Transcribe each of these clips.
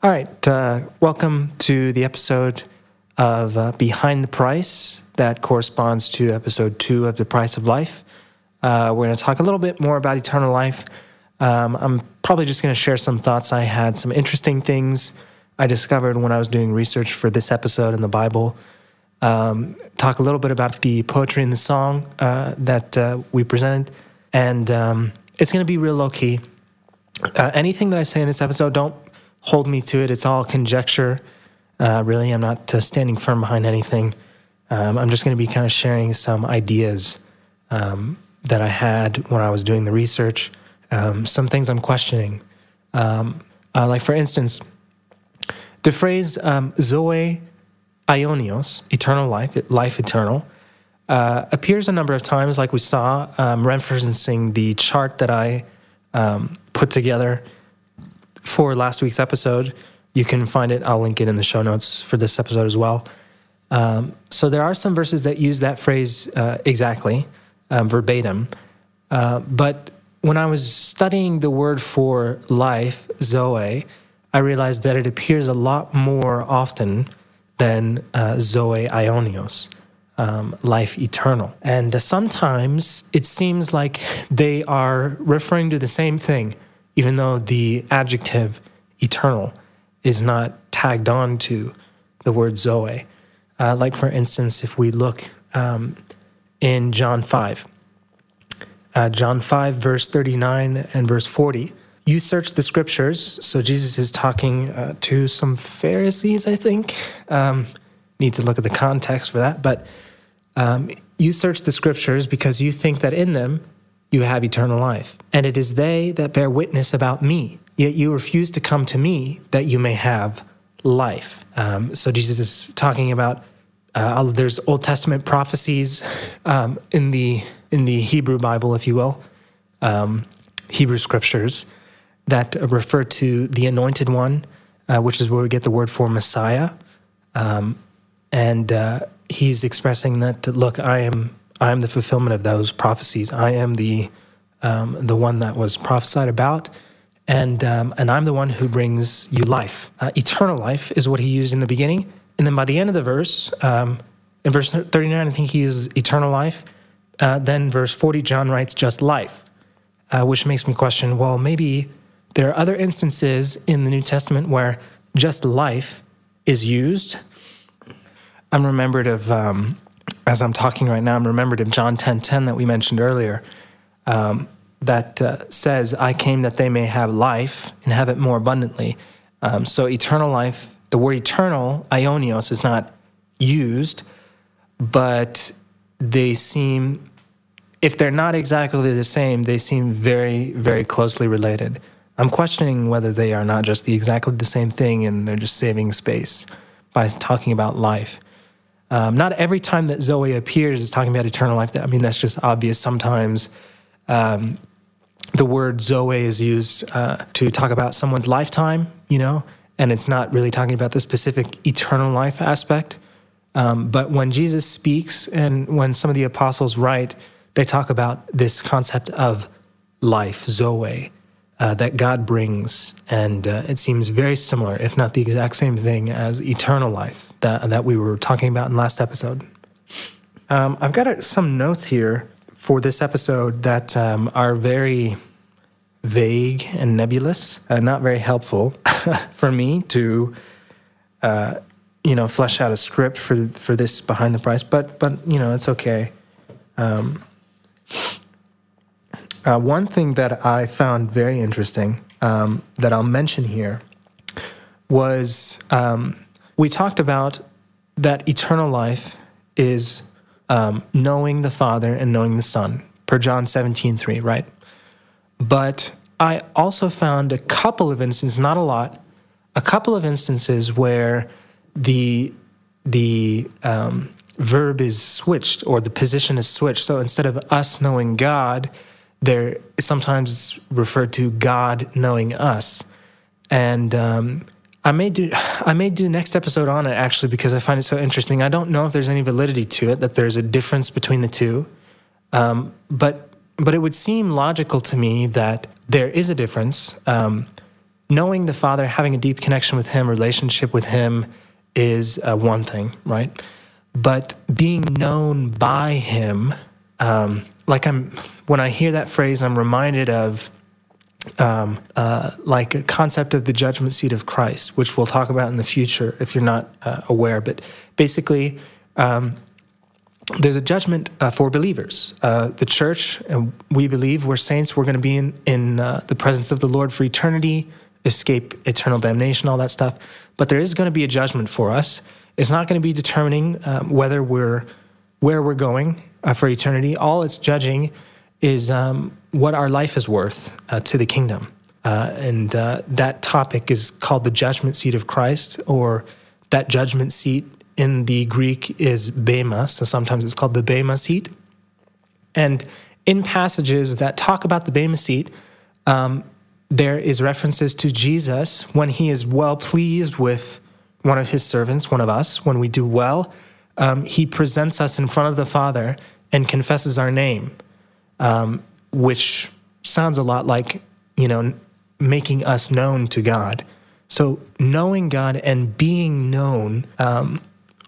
All right, uh, welcome to the episode of uh, Behind the Price that corresponds to episode two of The Price of Life. Uh, we're going to talk a little bit more about eternal life. Um, I'm probably just going to share some thoughts I had, some interesting things I discovered when I was doing research for this episode in the Bible. Um, talk a little bit about the poetry in the song uh, that uh, we presented, and um, it's going to be real low key. Uh, anything that I say in this episode, don't hold me to it. It's all conjecture. Uh, really, I'm not uh, standing firm behind anything. Um, I'm just going to be kind of sharing some ideas um, that I had when I was doing the research, um, some things I'm questioning. Um, uh, like, for instance, the phrase um, Zoe Aionios, eternal life, life eternal, uh, appears a number of times, like we saw, um, referencing the chart that I put together for last week's episode. You can find it. I'll link it in the show notes for this episode as well. Um, so there are some verses that use that phrase uh, exactly, um, verbatim. Uh, but when I was studying the word for life, Zoe, I realized that it appears a lot more often than uh, Zoe Aionios, um, life eternal. And sometimes it seems like they are referring to the same thing even though the adjective eternal is not tagged on to the word Zoe. Uh, like, for instance, if we look um, in John 5, uh, John 5, verse 39 and verse 40, you search the scriptures. So Jesus is talking uh, to some Pharisees, I think. Um, need to look at the context for that. But um, you search the scriptures because you think that in them you have eternal life. And it is they that bear witness about me. Yet you refuse to come to me that you may have life. Um, so Jesus is talking about uh, there's Old Testament prophecies um, in the in the Hebrew Bible, if you will, um, Hebrew scriptures that refer to the Anointed One, uh, which is where we get the word for Messiah. Um, and uh, he's expressing that, look, I am I am the fulfillment of those prophecies. I am the um, the one that was prophesied about, and um, and I'm the one who brings you life. Uh, eternal life is what he used in the beginning, and then by the end of the verse, um, in verse 39, I think he uses eternal life. Uh, then verse 40, John writes just life, uh, which makes me question. Well, maybe there are other instances in the New Testament where just life is used. I'm remembered of um, as I'm talking right now, I'm remembered of John 10 10 that we mentioned earlier, um, that uh, says, I came that they may have life and have it more abundantly. Um, so, eternal life, the word eternal, aionios, is not used, but they seem, if they're not exactly the same, they seem very, very closely related. I'm questioning whether they are not just the exactly the same thing and they're just saving space by talking about life. Um, not every time that Zoe appears is talking about eternal life. I mean, that's just obvious. Sometimes um, the word Zoe is used uh, to talk about someone's lifetime, you know, and it's not really talking about the specific eternal life aspect. Um, but when Jesus speaks and when some of the apostles write, they talk about this concept of life, Zoe, uh, that God brings. And uh, it seems very similar, if not the exact same thing, as eternal life that, that we were talking about in last episode. Um, I've got some notes here for this episode that um, are very vague and nebulous, uh, not very helpful for me to, uh, you know, flesh out a script for for this behind the price. But but you know, it's okay. Um, uh, one thing that I found very interesting um, that I'll mention here was um, we talked about that eternal life is um, knowing the Father and knowing the Son, per John 17, 3, right? But I also found a couple of instances, not a lot, a couple of instances where the the um, verb is switched or the position is switched. So instead of us knowing God, there sometimes it's referred to God knowing us, and um, I may do I may do next episode on it actually because I find it so interesting. I don't know if there's any validity to it that there's a difference between the two, um, but but it would seem logical to me that there is a difference. Um, knowing the Father, having a deep connection with Him, relationship with Him is uh, one thing, right? But being known by Him, um, like I'm, when I hear that phrase, I'm reminded of um, uh, like a concept of the judgment seat of Christ, which we'll talk about in the future if you're not uh, aware. But basically, um, there's a judgment uh, for believers. Uh, the church, and we believe we're saints, we're going to be in, in uh, the presence of the Lord for eternity, escape eternal damnation, all that stuff. But there is going to be a judgment for us. It's not going to be determining um, whether we're where we're going uh, for eternity. All it's judging is um, what our life is worth uh, to the kingdom. Uh, and that topic is called the judgment seat of Christ, or that judgment seat in the Greek is bema, so sometimes it's called the bema seat. And in passages that talk about the bema seat, um, there is references to Jesus when he is well pleased with one of his servants, one of us, when we do well. Um, he presents us in front of the Father and confesses our name, um, which sounds a lot like, you know, making us known to God. So knowing God and being known um,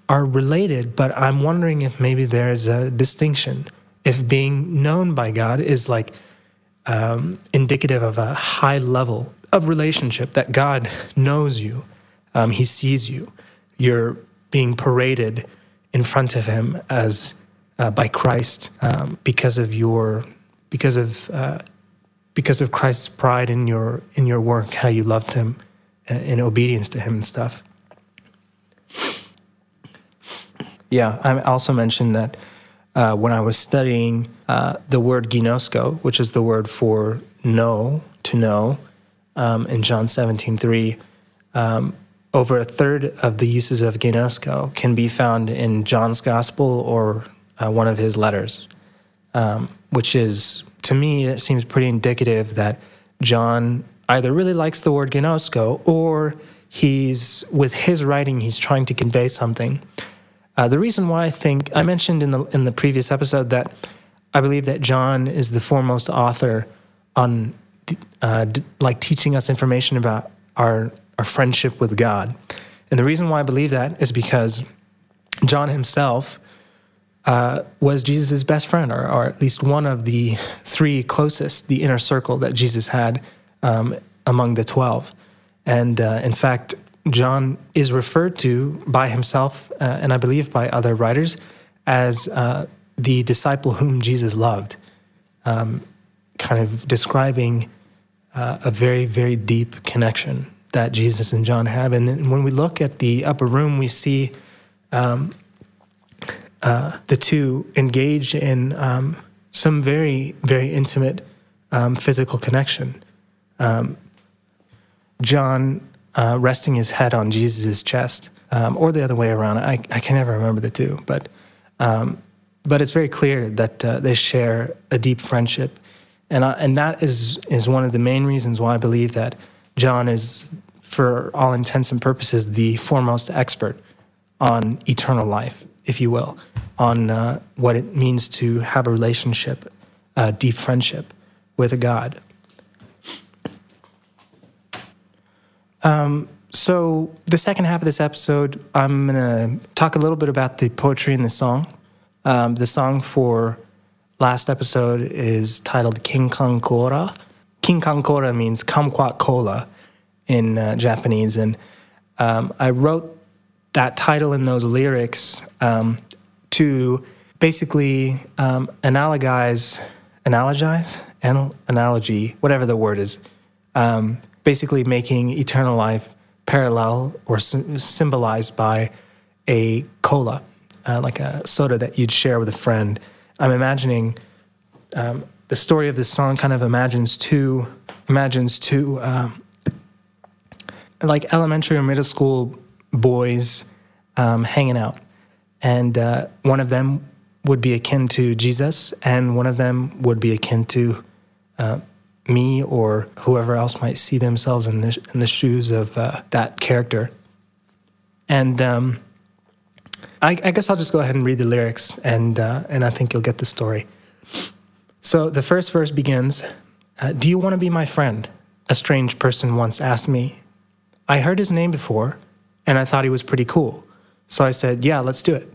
are related, but I'm wondering if maybe there's a distinction. If being known by God is like um, indicative of a high level of relationship, that God knows you, um, He sees you, you're being paraded in front of Him as uh, by Christ um, because of your because of uh, because of Christ's pride in your in your work, how you loved Him uh, in obedience to Him and stuff. Yeah, I also mentioned that uh, when I was studying uh, the word ginosko, which is the word for know, to know, um, in John 17, 3, um, over a third of the uses of ginosko can be found in John's gospel or uh, one of his letters, um, which is, to me, it seems pretty indicative that John either really likes the word ginosko or he's, with his writing, he's trying to convey something. Uh, the reason why I think I mentioned in the in the previous episode that I believe that John is the foremost author on uh, d- like teaching us information about our our friendship with God, and the reason why I believe that is because John himself uh, was Jesus' best friend, or, or, at least one of the three closest, the inner circle that Jesus had um, among the twelve, and uh, in fact John is referred to by himself, uh, and I believe by other writers, as uh, the disciple whom Jesus loved, um, kind of describing uh, a very, very deep connection that Jesus and John have. And when we look at the upper room, we see um, uh, the two engaged in um, some very, very intimate um, physical connection. Um, John uh, resting his head on Jesus' chest, um, or the other way around. I, I can never remember the two, but um, but it's very clear that uh, they share a deep friendship, and uh, and that is is one of the main reasons why I believe that John is, for all intents and purposes, the foremost expert on eternal life, if you will, on uh, what it means to have a relationship, a deep friendship with a God. Um, so, the second half of this episode, I'm going to talk a little bit about the poetry in the song. Um, the song for last episode is titled King Kong Kankora. King Kong Kankora means Kumquat Cola in uh, Japanese. And um, I wrote that title in those lyrics um, to basically um, analogize, analogize, Anal- analogy, whatever the word is, um, basically making eternal life parallel or symbolized by a cola, uh, like a soda that you'd share with a friend. I'm imagining um, the story of this song kind of imagines two imagines two um, like elementary or middle school boys um, hanging out, and uh, one of them would be akin to Jesus, and one of them would be akin to uh, me or whoever else might see themselves in the, in the shoes of uh, that character. And um, I, I, guess I'll just go ahead and read the lyrics, and uh, and I think you'll get the story. So the first verse begins: uh, "Do you want to be my friend? a strange person once asked me. I heard his name before, and I thought he was pretty cool. So I said, Yeah, let's do it.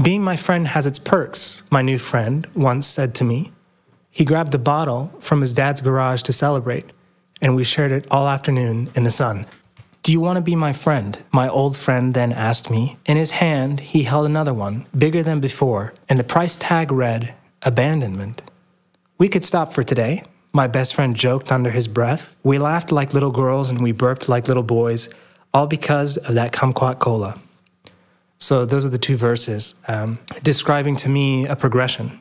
Being my friend has its perks, my new friend once said to me. He grabbed a bottle from his dad's garage to celebrate, and we shared it all afternoon in the sun. Do you want to be my friend? My old friend then asked me. In his hand, he held another one, bigger than before, and the price tag read abandonment. We could stop for today, my best friend joked under his breath. We laughed like little girls and we burped like little boys, all because of that kumquat cola. So those are the two verses um, describing to me a progression.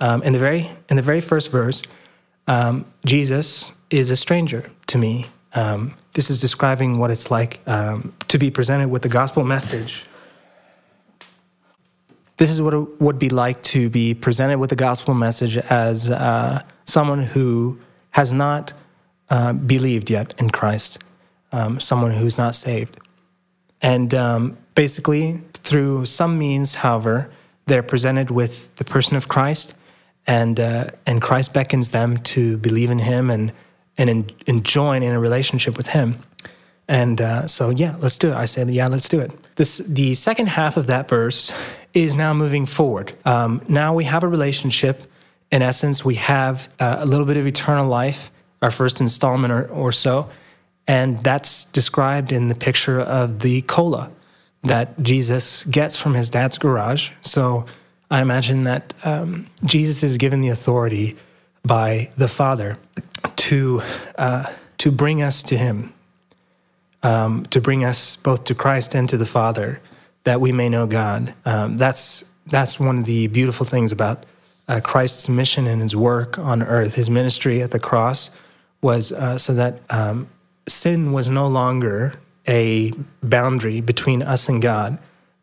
Um, in the very in the very first verse, um, Jesus is a stranger to me. Um, this is describing what it's like um, to be presented with the gospel message. This is what it would be like to be presented with the gospel message as uh, someone who has not uh, believed yet in Christ, um, someone who's not saved. And um, basically, through some means, however, they're presented with the person of Christ, and uh, and Christ beckons them to believe in Him and and, in, and join in a relationship with Him. And uh, so, yeah, let's do it. I say, yeah, let's do it. This the second half of that verse is now moving forward. Um, now we have a relationship. In essence, we have uh, a little bit of eternal life, our first installment or, or so, and that's described in the picture of the cola that Jesus gets from his dad's garage. So I imagine that um, Jesus is given the authority by the Father to uh, to bring us to Him, um, to bring us both to Christ and to the Father, that we may know God. Um, that's that's one of the beautiful things about uh, Christ's mission and His work on earth. His ministry at the cross was uh, so that um, sin was no longer a boundary between us and God.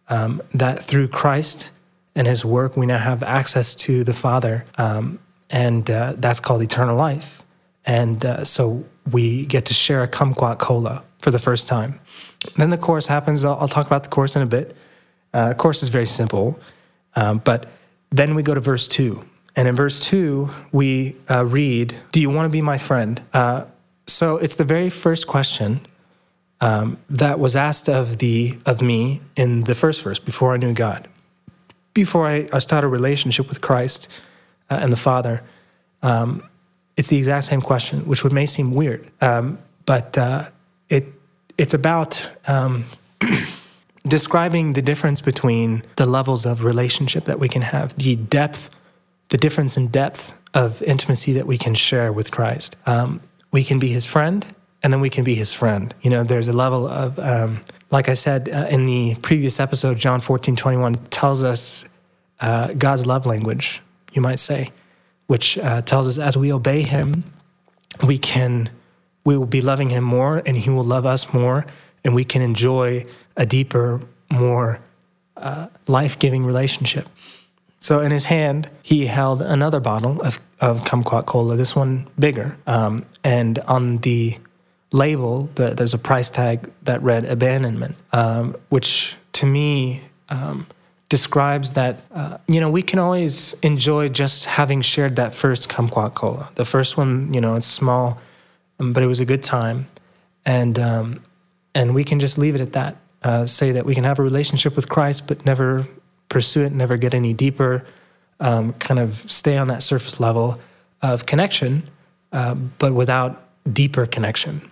Um, that through Christ and His work, we now have access to the Father, um, and uh, that's called eternal life. And uh, so we get to share a kumquat cola for the first time. Then the chorus happens. I'll, I'll talk about the chorus in a bit. Uh, the chorus is very simple, um, but then we go to verse two. And in verse two, we uh, read, Do you want to be my friend? So it's the very first question um, that was asked of the of me in the first verse before I knew God, before I, I started a relationship with Christ uh, and the Father. Um, it's the exact same question, which would may seem weird, um, but uh, it it's about um, describing the difference between the levels of relationship that we can have, the depth, the difference in depth of intimacy that we can share with Christ. Um, we can be His friend, and then we can be His friend. You know, there's a level of, um, like I said uh, in the previous episode, John 14, 21 tells us uh, God's love language, you might say which uh, tells us as we obey him, we can we will be loving him more, and he will love us more, and we can enjoy a deeper, more uh, life giving relationship. So in his hand, he held another bottle of, of kumquat cola, this one bigger. Um, and on the label, the, there's a price tag that read abandonment, um, which to me um, describes that uh, you know we can always enjoy just having shared that first kumquat cola. The first one, you know, it's small, um, but it was a good time, and um, and we can just leave it at that. Uh, say that we can have a relationship with Christ, but never pursue it, never get any deeper. Um, kind of stay on that surface level of connection, uh, but without deeper connection.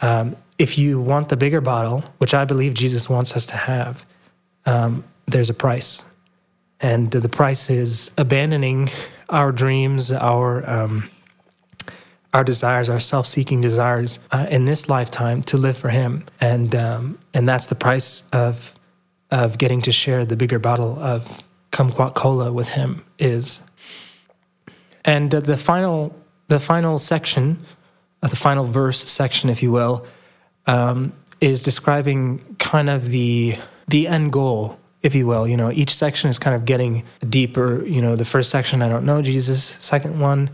Um, if you want the bigger bottle, which I believe Jesus wants us to have, um, there's a price. And the price is abandoning our dreams, our um, our desires, our self-seeking desires uh, in this lifetime to live for Him, and um, and that's the price of of getting to share the bigger bottle of kumquat cola with Him is. And the final the final section, uh, the final verse section, if you will, um, is describing kind of the the end goal if you will. You know, each section is kind of getting deeper. You know, the first section, I don't know Jesus. Second one,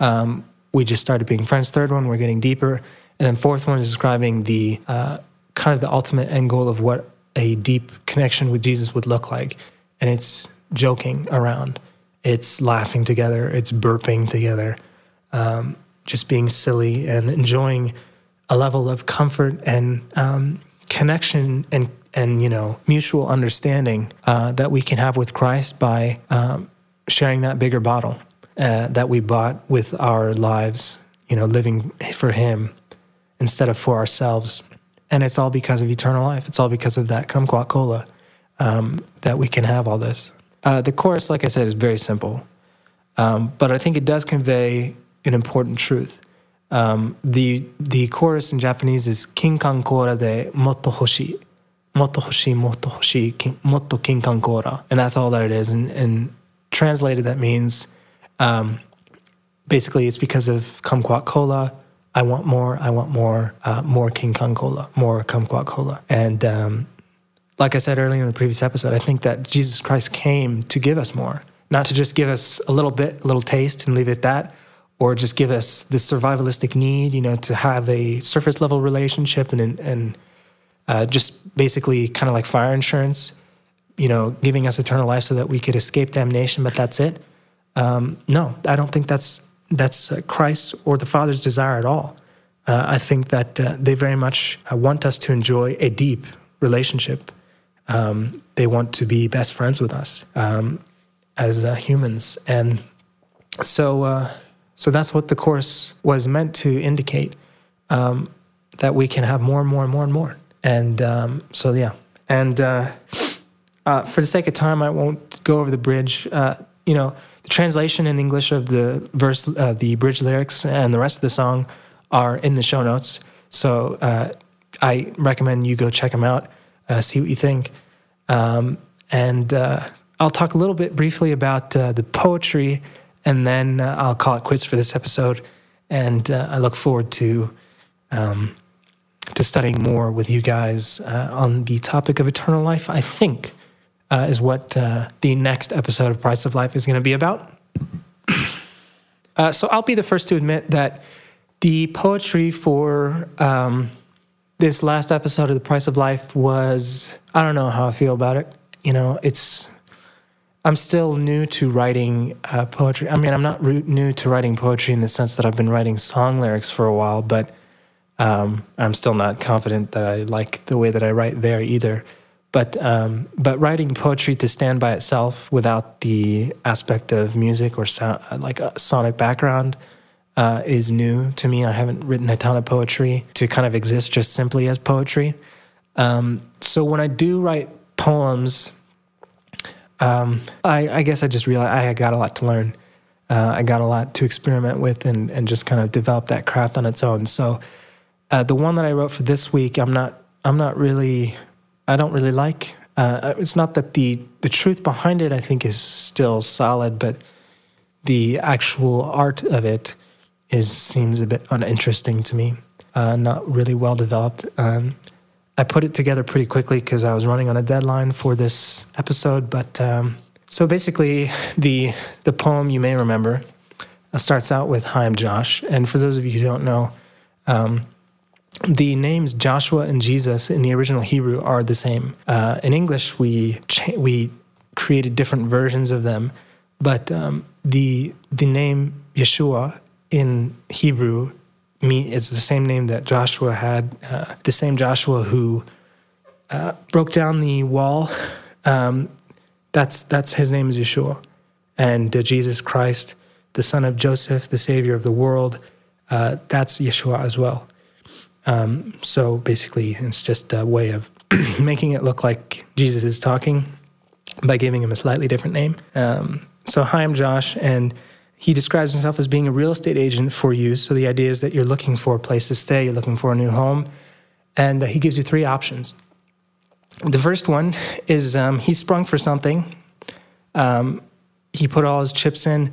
um, we just started being friends. Third one, we're getting deeper. And then fourth one is describing the uh, kind of the ultimate end goal of what a deep connection with Jesus would look like. And it's joking around, it's laughing together, it's burping together, um, just being silly and enjoying a level of comfort and um, connection and and you know mutual understanding uh, that we can have with Christ by um, sharing that bigger bottle uh, that we bought with our lives, you know, living for Him instead of for ourselves. And it's all because of eternal life. It's all because of that kumquat cola um, that we can have all this. Uh, the chorus, like I said, is very simple, um, but I think it does convey an important truth. Um, the the chorus in Japanese is kinkan kora de motto hoshi, motto hoshi, motto hoshi, motto kinkan kora, and that's all that it is. And, and translated, that means um, basically it's because of kumquat cola. I want more. I want more. Uh, more kinkan cola. More kumquat cola. And um, like I said earlier in the previous episode, I think that Jesus Christ came to give us more, not to just give us a little bit, a little taste, and leave it at that or just give us the survivalistic need, you know, to have a surface level relationship and and uh, just basically kind of like fire insurance, you know, giving us eternal life so that we could escape damnation, but that's it. Um, no, I don't think that's that's uh, Christ or the Father's desire at all. Uh, I think that uh, they very much uh, want us to enjoy a deep relationship. Um, they want to be best friends with us um, as uh, humans, and so uh, so that's what the course was meant to indicate um, that we can have more and more and more and more. And um, so, yeah. And for the sake of time, I won't go over the bridge. You know, translation in English of the verse, uh, the bridge lyrics, and the rest of the song are in the show notes. So uh, I recommend you go check them out, uh, see what you think. Um, and I'll talk a little bit briefly about the poetry and then uh, I'll call it quits for this episode. And uh, I look forward to um, to studying more with you guys uh, on the topic of eternal life. I think uh, is what uh, the next episode of Price of Life is going to be about. Uh, so I'll be the first to admit that the poetry for um, this last episode of the Price of Life was I don't know how I feel about it. You know, it's I'm still new to writing uh, poetry. I mean, I'm not re- new to writing poetry in the sense that I've been writing song lyrics for a while, but um, I'm still not confident that I like the way that I write there either. But um, but writing poetry to stand by itself without the aspect of music or sound, like a sonic background uh, is new to me. I haven't written a ton of poetry to kind of exist just simply as poetry. Um, so when I do write poems um, I, I, guess I just realized I got a lot to learn. Uh, I got a lot to experiment with and, and just kind of develop that craft on its own. So uh, the one that I wrote for this week, I'm not I'm not really I don't really like. Uh, it's not that the the truth behind it I think is still solid, but the actual art of it is seems a bit uninteresting to me. Uh, not really well developed. Um, I put it together pretty quickly because I was running on a deadline for this episode. But um, so basically, the the poem you may remember uh, starts out with "Hi, I'm Josh," and for those of you who don't know, um, the names Joshua and Jesus in the original Hebrew are the same. Uh, in English, we cha- we created different versions of them, but um, the the name Yeshua in Hebrew me it's the same name that Joshua had, uh, the same Joshua who uh, broke down the wall. Um, that's that's his name is Yeshua, and Jesus Christ, the son of Joseph, the Savior of the world. Uh, that's Yeshua as well. Um, so basically, it's just a way of making it look like Jesus is talking by giving him a slightly different name. Um, so hi, I'm Josh, and he describes himself as being a real estate agent for you. So the idea is that you're looking for a place to stay, you're looking for a new home, and uh, he gives you three options. The first one is um, he sprung for something. Um, he put all his chips in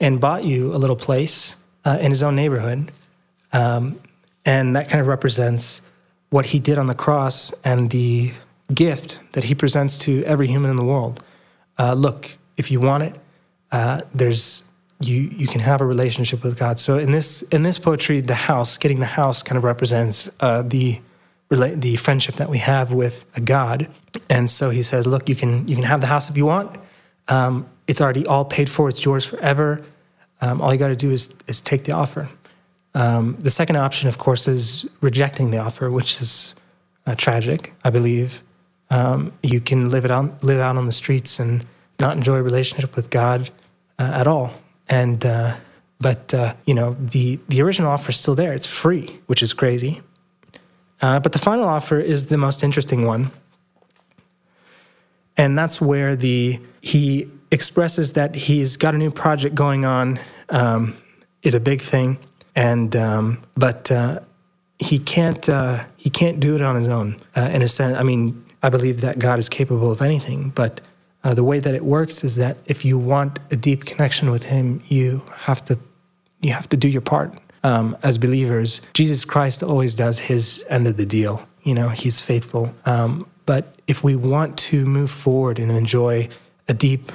and bought you a little place uh, in his own neighborhood. Um, and that kind of represents what he did on the cross and the gift that he presents to every human in the world. Uh, look, if you want it, uh, there's you you can have a relationship with God. So in this in this poetry, the house, getting the house, kind of represents uh, the the friendship that we have with a God. And so he says, look, you can you can have the house if you want. Um, it's already all paid for. It's yours forever. Um, all you got to do is is take the offer. Um, the second option, of course, is rejecting the offer, which is uh, tragic, I believe. Um, you can live it out, live out on the streets and not enjoy a relationship with God uh, at all. And uh, but uh, you know the the original offer is still there; it's free, which is crazy. Uh, but the final offer is the most interesting one, and that's where the he expresses that he's got a new project going on. Um, is a big thing, and um, but uh, he can't uh, he can't do it on his own. Uh, in a sense, I mean, I believe that God is capable of anything, but uh, the way that it works is that if you want a deep connection with Him, you have to you have to do your part. Um, as believers, Jesus Christ always does His end of the deal. You know, He's faithful. Um, but if we want to move forward and enjoy a deep,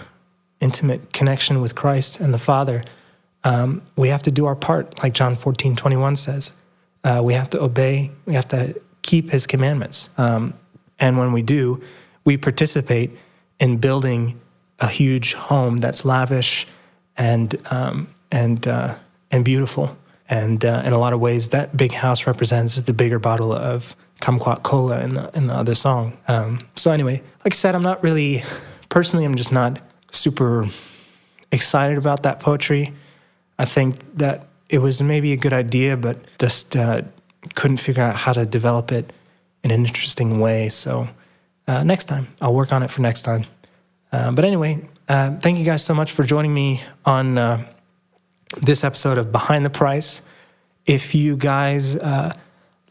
intimate connection with Christ and the Father, um, we have to do our part, like John 14, 21 says. Uh, we have to obey, we have to keep his commandments. Um, and when we do, we participate in building a huge home that's lavish and, um, and, uh, and beautiful. And uh, in a lot of ways, that big house represents the bigger bottle of kumquat cola in the, in the other song. Um, so, anyway, like I said, I'm not really, personally, I'm just not super excited about that poetry. I think that it was maybe a good idea, but just uh, couldn't figure out how to develop it in an interesting way. So uh, next time, I'll work on it for next time. Uh, but anyway, uh, thank you guys so much for joining me on uh, this episode of Behind the Price. If you guys uh,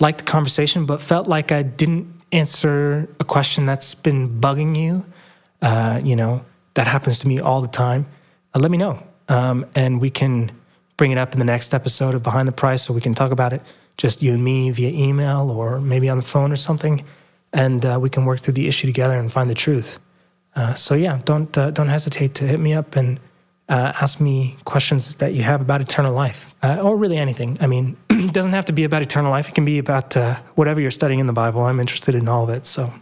liked the conversation but felt like I didn't answer a question that's been bugging you, you know, that happens to me all the time, let me know um, and we can bring it up in the next episode of Behind the Price, so we can talk about it just you and me via email or maybe on the phone or something, and uh, we can work through the issue together and find the truth. Uh, so yeah, don't uh, don't hesitate to hit me up and uh, ask me questions that you have about eternal life, uh, or really anything. I mean, it doesn't have to be about eternal life. It can be about uh, whatever you're studying in the Bible. I'm interested in all of it. So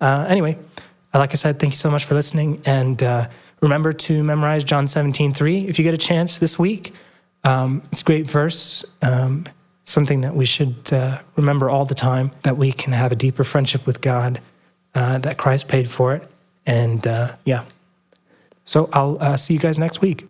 anyway, like I said, thank you so much for listening and Remember to memorize John 17, 3 if you get a chance this week. Um, it's a great verse, um, something that we should uh, remember all the time that we can have a deeper friendship with God, uh, that Christ paid for it. And uh, yeah. So I'll uh, see you guys next week.